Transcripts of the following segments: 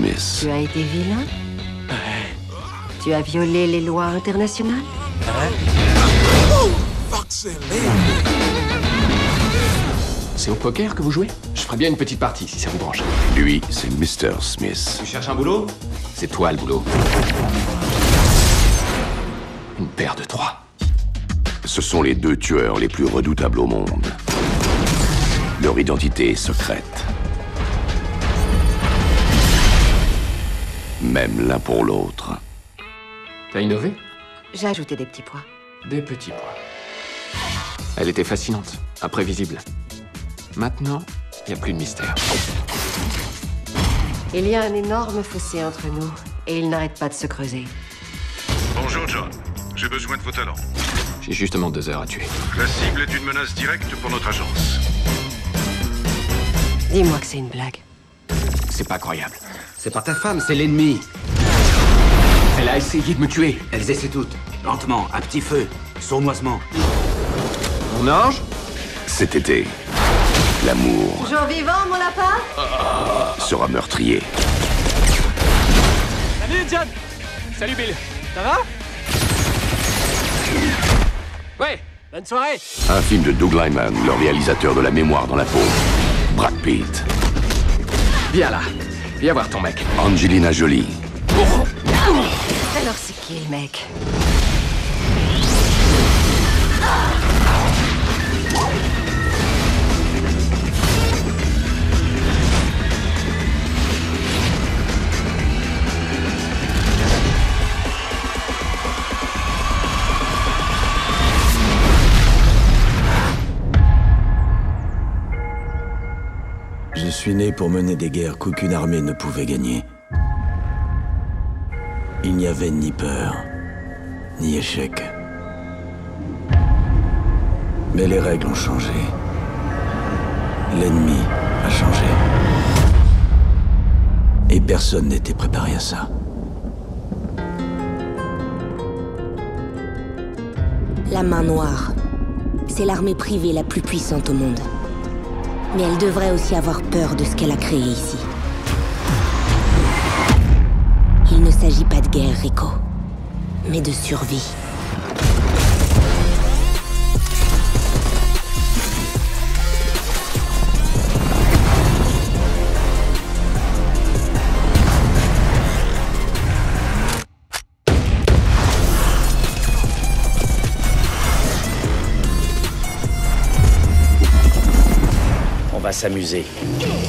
Smith. Tu as été vilain? Tu as violé les lois internationales? C'est au poker que vous jouez? Je ferais bien une petite partie si ça vous branche. Lui, c'est Mr. Smith. Tu cherches un boulot? C'est toi le boulot. Une paire de trois. Ce sont les deux tueurs les plus redoutables au monde. Leur identité est secrète. Même l'un pour l'autre. T'as innové? J'ai ajouté des petits pois. Des petits pois. Elle était fascinante, imprévisible. Maintenant, il n'y a plus de mystère. Il y a un énorme fossé entre nous, et il n'arrête pas de se creuser. Bonjour John, j'ai besoin de vos talents. J'ai justement deux heures à tuer. La cible est une menace directe pour notre agence. Dis-moi que c'est une blague. C'est pas croyable. C'est pas ta femme, c'est l'ennemi. Elle a essayé de me tuer. Elles essaient toutes. Lentement, à petit feu, sournoisement. Mon ange? Cet été, l'amour Toujours vivant, mon lapin? Sera meurtrier. Salut John Salut Bill Ça va? Ouais, bonne soirée Un film de Doug Lyman, le réalisateur de La mémoire dans la peau. Brad Pitt, Viens là. Viens voir ton mec. Angelina Jolie, Alors c'est qui le mec? Je suis né pour mener des guerres qu'aucune armée ne pouvait gagner. Il n'y avait ni peur, ni échec. Mais les règles ont changé. L'ennemi a changé. Et personne n'était préparé à ça. La main noire. C'est l'armée privée la plus puissante au monde. Mais elle devrait aussi avoir peur de ce qu'elle a créé ici. Il ne s'agit pas de guerre, Rico, mais de survie. On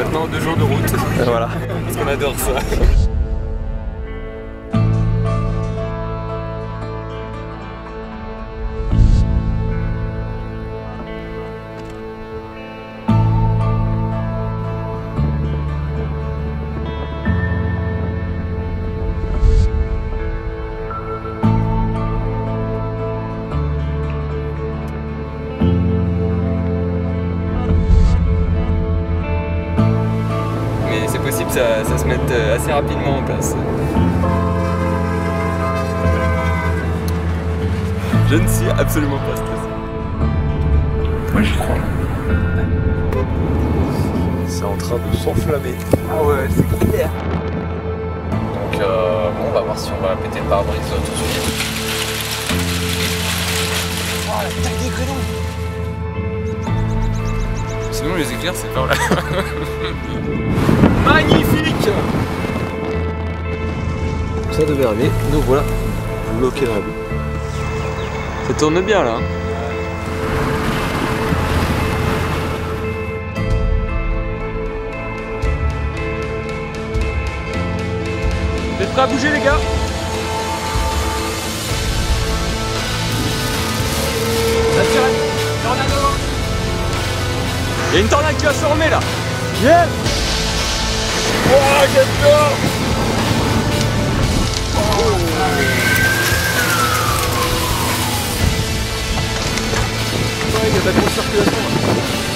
maintenant deux jours de route. Voilà. Parce qu'on adore ça. Absolument pas stressé. Moi j'y crois. C'est en train de s'enflammer. Ah ouais, c'est clair. Donc euh, bon, on va voir si on va péter le pare-brise tout de suite. Oh la taille des Sinon les éclairs c'est par là. Magnifique Ça devait arriver. Nous voilà bloqués dans la boue. Ça tourne bien là. Vous êtes prêts à bouger les gars? La sirène Tornado. Il y a une tornade qui va se former là. Yes. Oh j'adore. Ouais, il y a de la grosse circulation là.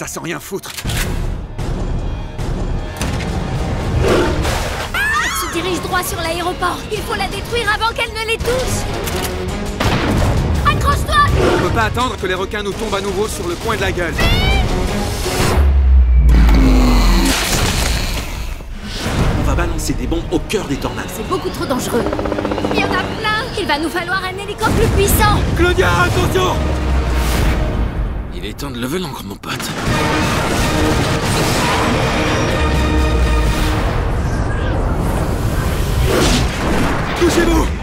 Ça sans rien foutre. Elle se dirige droit sur l'aéroport. Il faut la détruire avant qu'elle ne les touche. Accroche-toi On peut pas attendre que les requins nous tombent à nouveau sur le coin de la gueule. On va balancer des bombes au cœur des tornades. C'est beaucoup trop dangereux. Il y en a plein. Il va nous falloir un hélico plus puissant. Claudia, attention Il est temps de lever l'encre, mon pote. Touchez-vous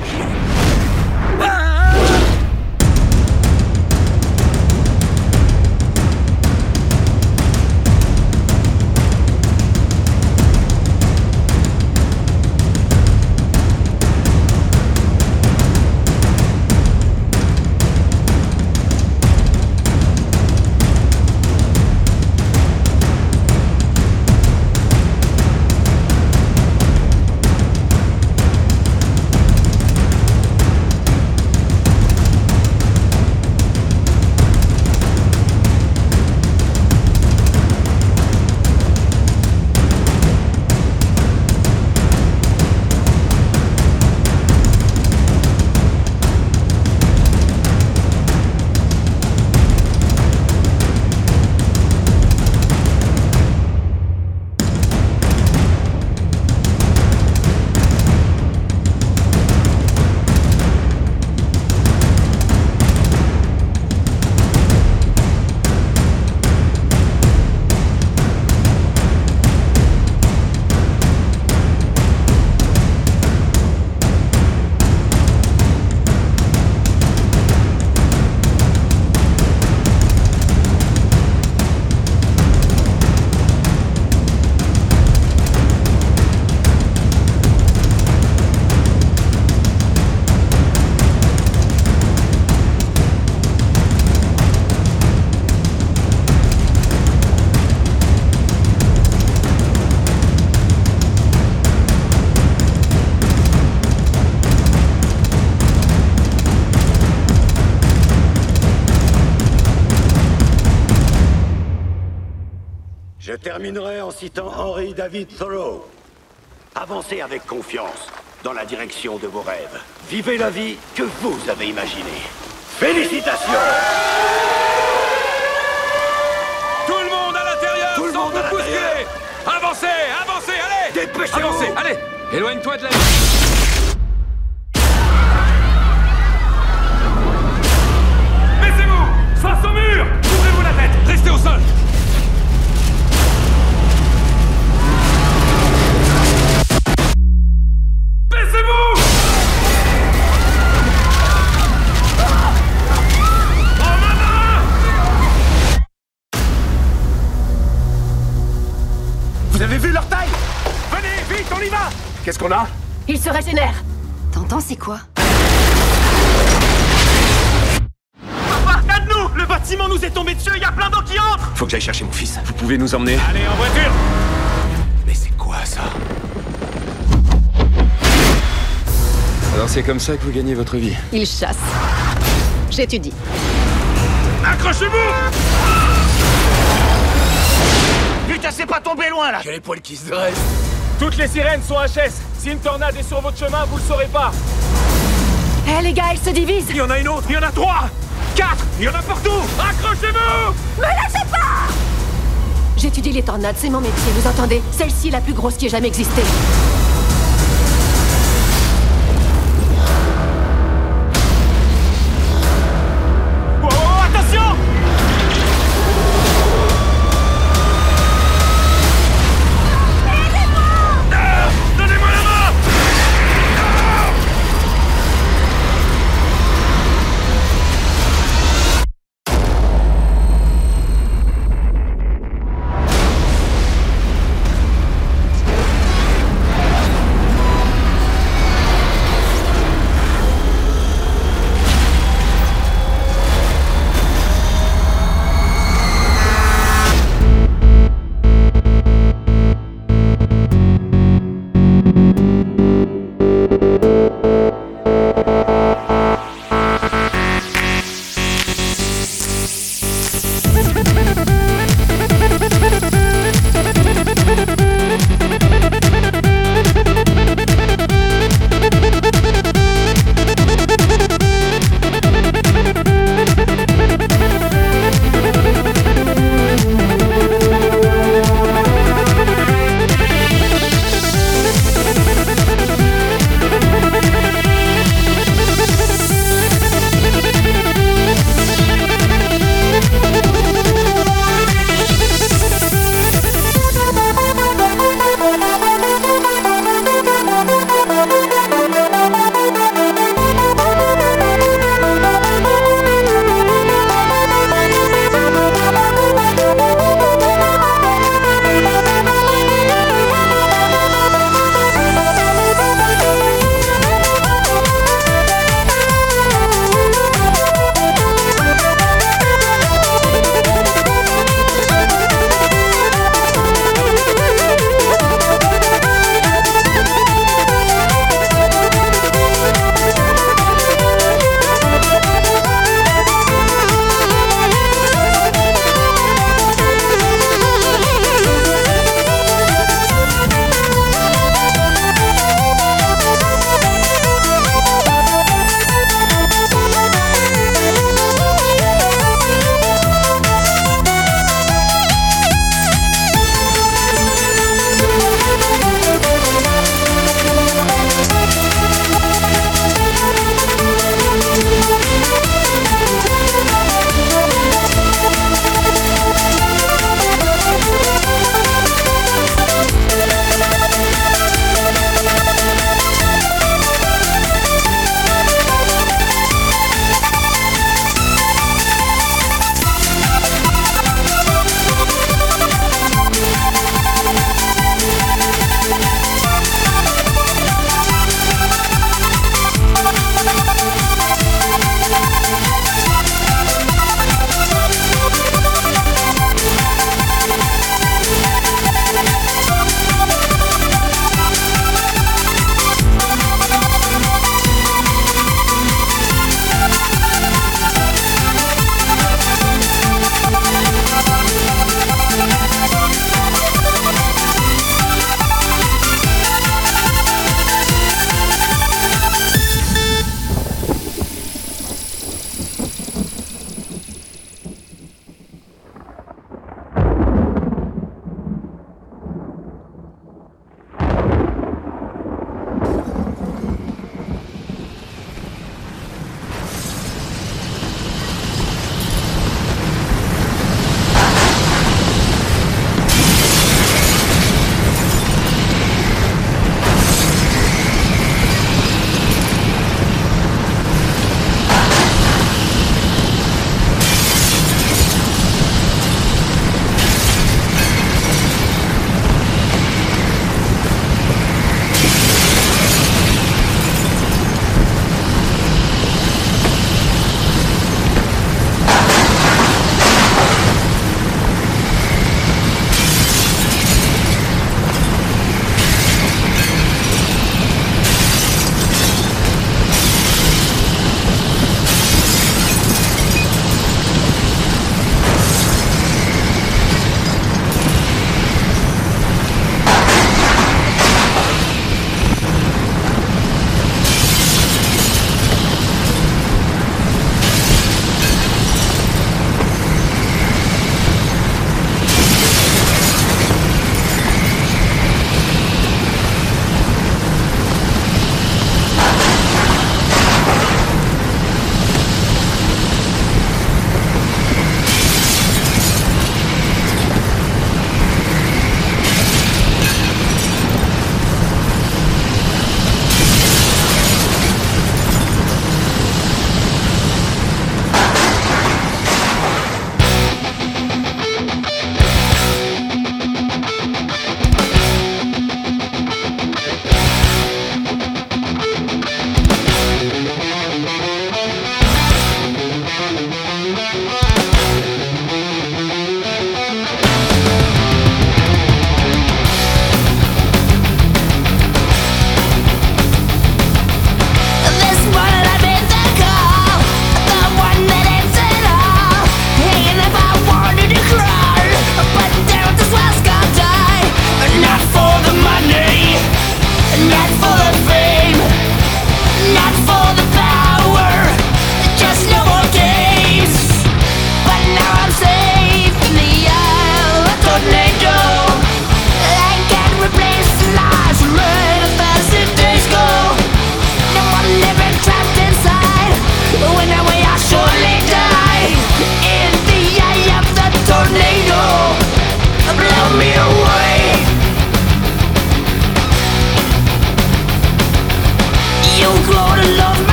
terminerai en citant Henry David Thoreau. Avancez avec confiance dans la direction de vos rêves. Vivez la vie que vous avez imaginée. Félicitations! Tout le monde à l'intérieur Tout le monde à l'intérieur. Avancez Avancez Allez. Dépêchez-vous. Avancez Allez. Éloigne-toi de la... Baissez-vous Face au mur. Ouvrez-vous la tête. Restez au sol Qu'est-ce qu'on a Il se régénère T'entends, c'est quoi? Embarcade-nous Le bâtiment nous est tombé dessus, il y a plein d'eau qui entre Faut que j'aille chercher mon fils. Vous pouvez nous emmener Allez, en voiture Mais c'est quoi ça? Alors c'est comme ça que vous gagnez votre vie. Il chasse. J'étudie. Accrochez-vous Putain, c'est pas tombé loin là J'ai les poils qui se dressent. Toutes les sirènes sont HS. Si une tornade est sur votre chemin, vous le saurez pas. Eh les gars, elle se divise Il y en a une autre, il y en a trois Quatre Il y en a partout Accrochez-vous Me lâchez pas J'étudie les tornades, c'est mon métier, vous entendez? Celle-ci est la plus grosse qui ait jamais existé.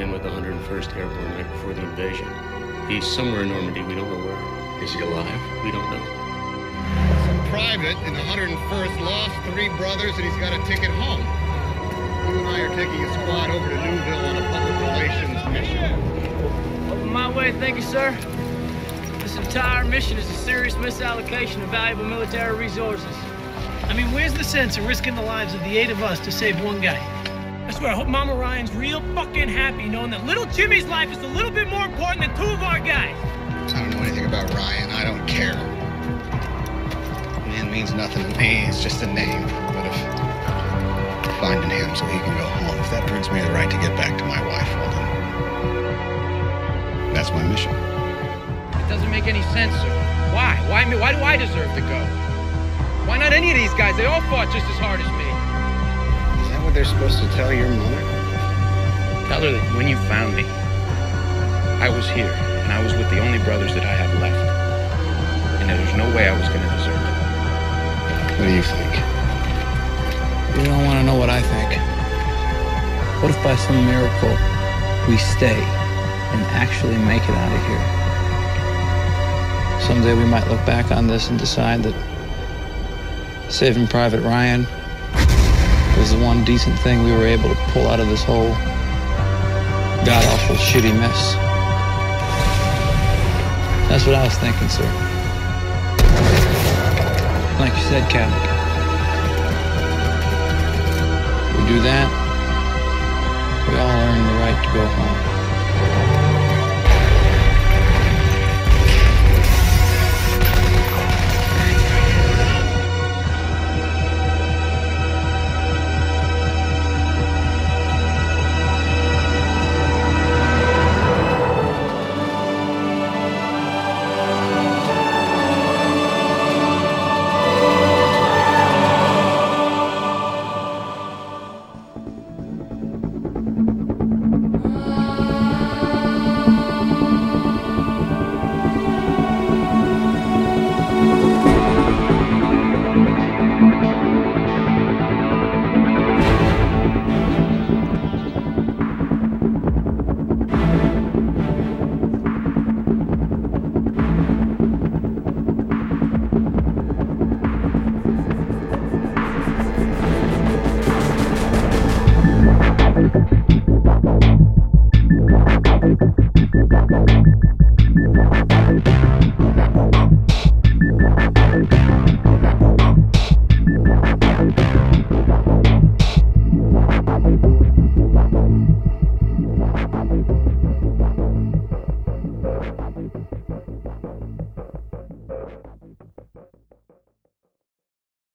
In with the 101st Airborne right before the invasion. He's somewhere in Normandy. We don't know where. Is he alive? We don't know. Some private in the 101st lost three brothers and he's got a ticket home. You and I are taking a squad over to Newville on a public relations mission. Over my way, thank you, sir. This entire mission is a serious misallocation of valuable military resources. I mean, where's the sense of risking the lives of the eight of us to save one guy? I swear, I hope Mama Ryan's real fucking happy knowing that little Jimmy's life is a little bit more important than two of our guys. I don't know anything about Ryan. I don't care. Man means nothing to me. It's just a name. But if finding him so he can go home, if that brings me the right to get back to my wife, well then, that's my mission. It doesn't make any sense, sir. Why? Why me? Why do I deserve to go? Why not any of these guys? They all fought just as hard as me. Is that what they're supposed to tell your mother? Tell her that when you found me, I was here, and I was with the only brothers that I have left. And that there's no way I was going to desert them. What do you think? You don't want to know what I think. What if by some miracle we stay and actually make it out of here? Someday we might look back on this and decide that saving Private Ryan was the one decent thing we were able to pull out of this whole god awful shitty mess. That's what I was thinking, sir. Like you said, Captain. We do that, we all earn the right to go home.